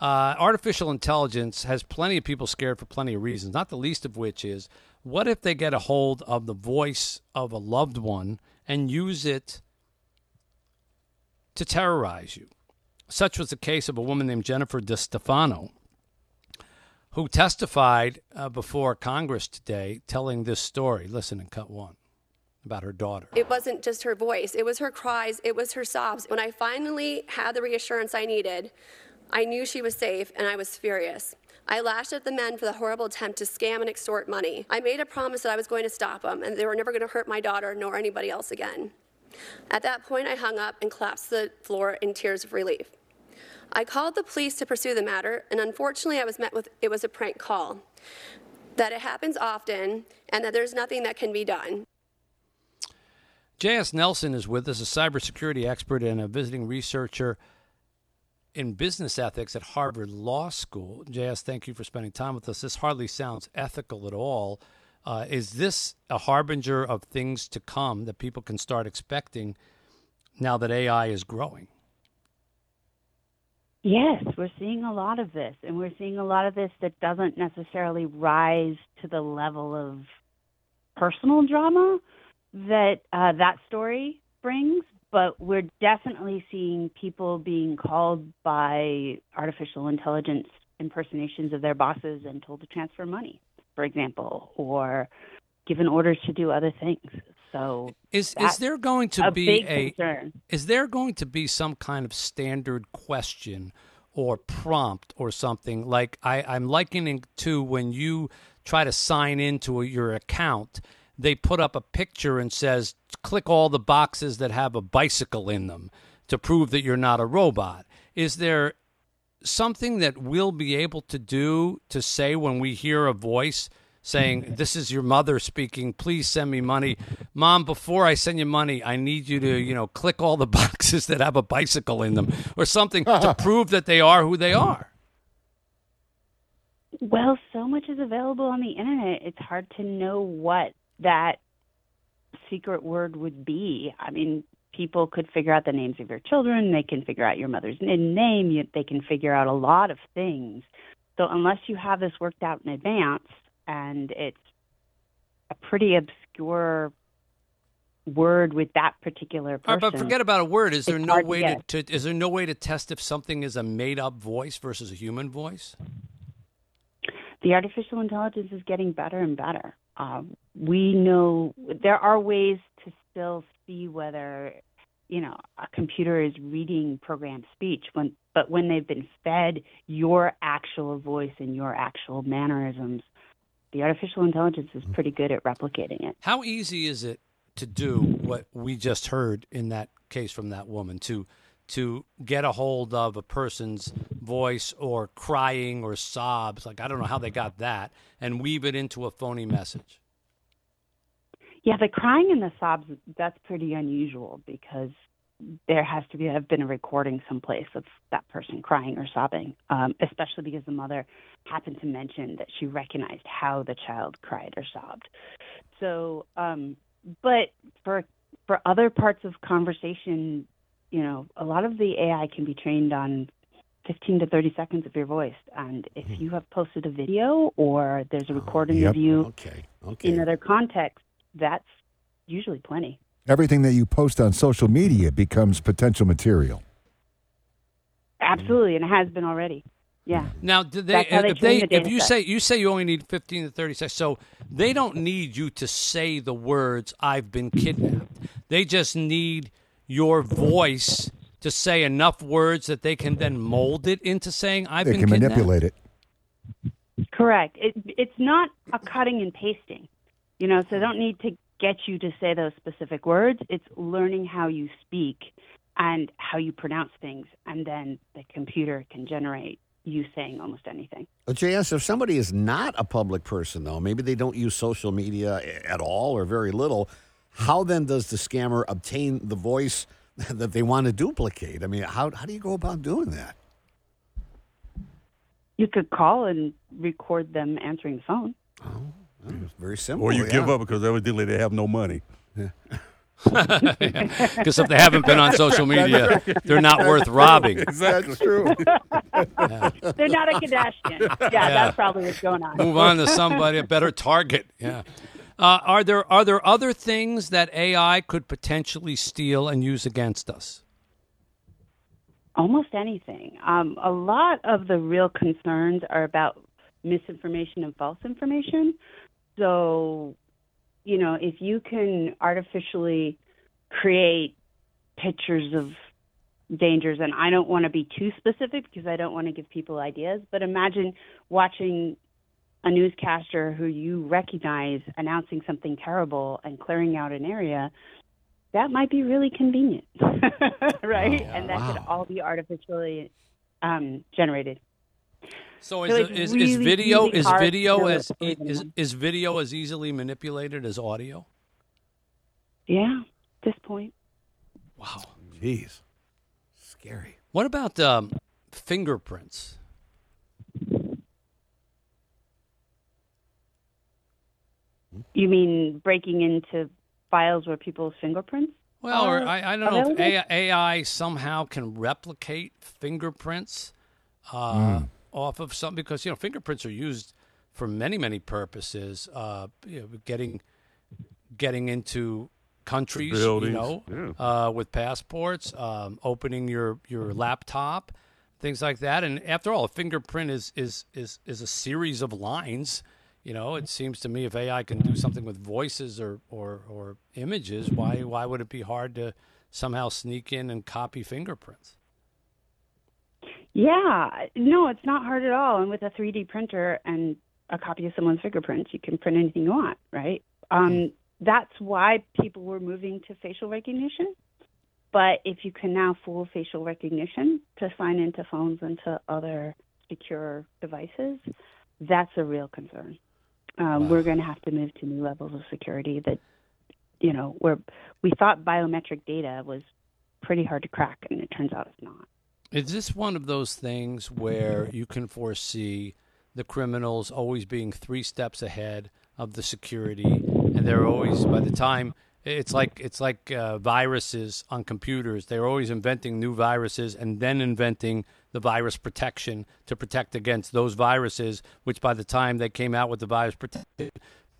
Uh, artificial intelligence has plenty of people scared for plenty of reasons, not the least of which is what if they get a hold of the voice of a loved one and use it to terrorize you? Such was the case of a woman named Jennifer DeStefano, who testified uh, before Congress today telling this story. Listen in cut one about her daughter. It wasn't just her voice, it was her cries, it was her sobs. When I finally had the reassurance I needed, I knew she was safe and I was furious. I lashed at the men for the horrible attempt to scam and extort money. I made a promise that I was going to stop them and they were never going to hurt my daughter nor anybody else again. At that point, I hung up and collapsed to the floor in tears of relief. I called the police to pursue the matter, and unfortunately, I was met with it was a prank call. That it happens often, and that there's nothing that can be done. J.S. Nelson is with us, a cybersecurity expert and a visiting researcher in business ethics at Harvard Law School. J.S., thank you for spending time with us. This hardly sounds ethical at all. Uh, is this a harbinger of things to come that people can start expecting now that AI is growing? Yes, we're seeing a lot of this, and we're seeing a lot of this that doesn't necessarily rise to the level of personal drama that uh, that story brings, but we're definitely seeing people being called by artificial intelligence impersonations of their bosses and told to transfer money, for example, or given orders to do other things. So is is there going to a be a concern. is there going to be some kind of standard question or prompt or something like I, I'm likening to when you try to sign into a, your account, they put up a picture and says click all the boxes that have a bicycle in them to prove that you're not a robot. Is there something that we'll be able to do to say when we hear a voice saying, This is your mother speaking, please send me money. Mom, before I send you money, I need you to, you know, click all the boxes that have a bicycle in them or something to prove that they are who they are. Well, so much is available on the internet. It's hard to know what that secret word would be. I mean, people could figure out the names of your children, they can figure out your mother's name, you- they can figure out a lot of things. So, unless you have this worked out in advance and it's a pretty obscure word with that particular person. right, but forget about a word. Is there no way to, to is there no way to test if something is a made up voice versus a human voice? the artificial intelligence is getting better and better. Um, we know there are ways to still see whether you know a computer is reading programmed speech when but when they've been fed your actual voice and your actual mannerisms the artificial intelligence is pretty good at replicating it. How easy is it to do what we just heard in that case from that woman to to get a hold of a person's voice or crying or sobs like I don't know how they got that and weave it into a phony message. Yeah, the crying and the sobs, that's pretty unusual because there has to be have been a recording someplace of that person crying or sobbing, um, especially because the mother happened to mention that she recognized how the child cried or sobbed. So, um, but for for other parts of conversation, you know, a lot of the AI can be trained on 15 to 30 seconds of your voice. And if hmm. you have posted a video or there's a oh, recording yep. of you Okay. Okay. in other contexts, that's usually plenty. Everything that you post on social media becomes potential material. Absolutely, and it has been already. Yeah. Hmm. Now, do they, That's they if they the if you set. say you say you only need 15 to 30 seconds, so they don't need you to say the words "I've been kidnapped." They just need your voice to say enough words that they can then mold it into saying "I've They been can kidnapped." manipulate it. Correct. It, it's not a cutting and pasting, you know, so they don't need to get you to say those specific words. It's learning how you speak and how you pronounce things, and then the computer can generate you saying almost anything. Uh, JS, if somebody is not a public person, though, maybe they don't use social media at all or very little, how then does the scammer obtain the voice that they want to duplicate? I mean, how, how do you go about doing that? You could call and record them answering the phone. Oh, very simple. Or you yeah. give up because evidently they have no money. Because if they haven't been on social media, they're not worth robbing. That's true. They're not a Kardashian. Yeah, that's probably what's going on. Move on to somebody a better target. Yeah. Uh, are there are there other things that AI could potentially steal and use against us? Almost anything. Um, a lot of the real concerns are about misinformation and false information. So, you know, if you can artificially create pictures of dangers, and I don't want to be too specific because I don't want to give people ideas, but imagine watching a newscaster who you recognize announcing something terrible and clearing out an area. That might be really convenient, right? and that could all be artificially um, generated. So So is, it's is, is really, video really is video as believe is, is video as easily manipulated as audio? Yeah, at this point. Wow. Jeez. Scary. What about um, fingerprints? You mean breaking into files where people's fingerprints? Well, or I, I don't know if? AI, AI somehow can replicate fingerprints uh, off of something because you know fingerprints are used for many many purposes. Uh, you know, getting getting into countries, you buildings, know, uh, with passports, um, opening your your laptop, things like that. And after all, a fingerprint is is is is a series of lines. You know, it seems to me if AI can do something with voices or, or, or images, why why would it be hard to somehow sneak in and copy fingerprints? Yeah, no, it's not hard at all. And with a 3D printer and a copy of someone's fingerprints, you can print anything you want, right? Um, that's why people were moving to facial recognition. But if you can now fool facial recognition to sign into phones and to other secure devices, that's a real concern. Um, We're going to have to move to new levels of security that, you know, where we thought biometric data was pretty hard to crack, and it turns out it's not. Is this one of those things where you can foresee the criminals always being three steps ahead of the security, and they're always by the time it's like it's like uh, viruses on computers. They're always inventing new viruses and then inventing the virus protection to protect against those viruses. Which by the time they came out with the virus protection,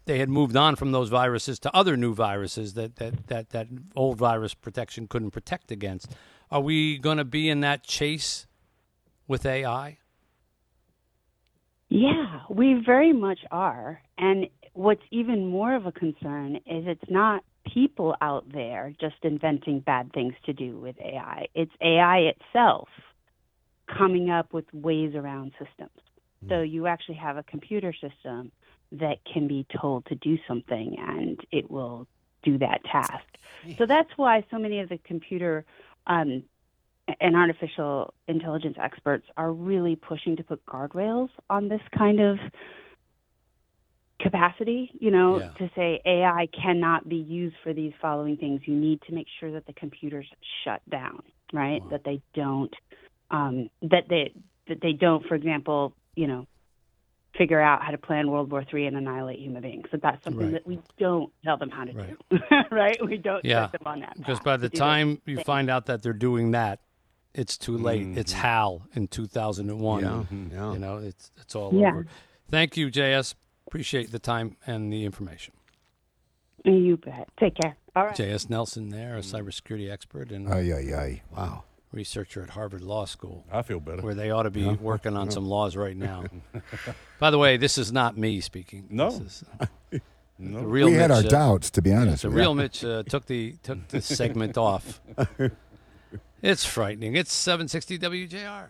they had moved on from those viruses to other new viruses that that that, that old virus protection couldn't protect against. Are we going to be in that chase with AI? Yeah, we very much are. And what's even more of a concern is it's not people out there just inventing bad things to do with AI. It's AI itself coming up with ways around systems. So you actually have a computer system that can be told to do something and it will do that task. So that's why so many of the computer um, and artificial intelligence experts are really pushing to put guardrails on this kind of capacity, you know, Yeah. to say AI cannot be used for these following things. You need to make sure that the computers shut down, right? That they don't um, that they that they don't, for example, you know, figure out how to plan World War III and annihilate human beings. So that's something Right. that we don't tell them how to Right. do, right? We don't Yeah, set them on that Because by the time you thing. find out that they're doing that, it's too late. It's HAL in 2001. Yeah, yeah. You know, it's it's all Yeah. over. Thank you, JS. Appreciate the time and the information. you bet. Take care. All right. JS Nelson there, a cybersecurity expert and Ay, ay, ay. Wow. researcher at Harvard Law School. I feel better. where they ought to be working on some laws right now. By the way, this is not me speaking. No. This is, No. the real we had Mitch, our uh, doubts, to be honest. The real. Mitch uh, took the took the segment off. It's frightening. It's 760 WJR.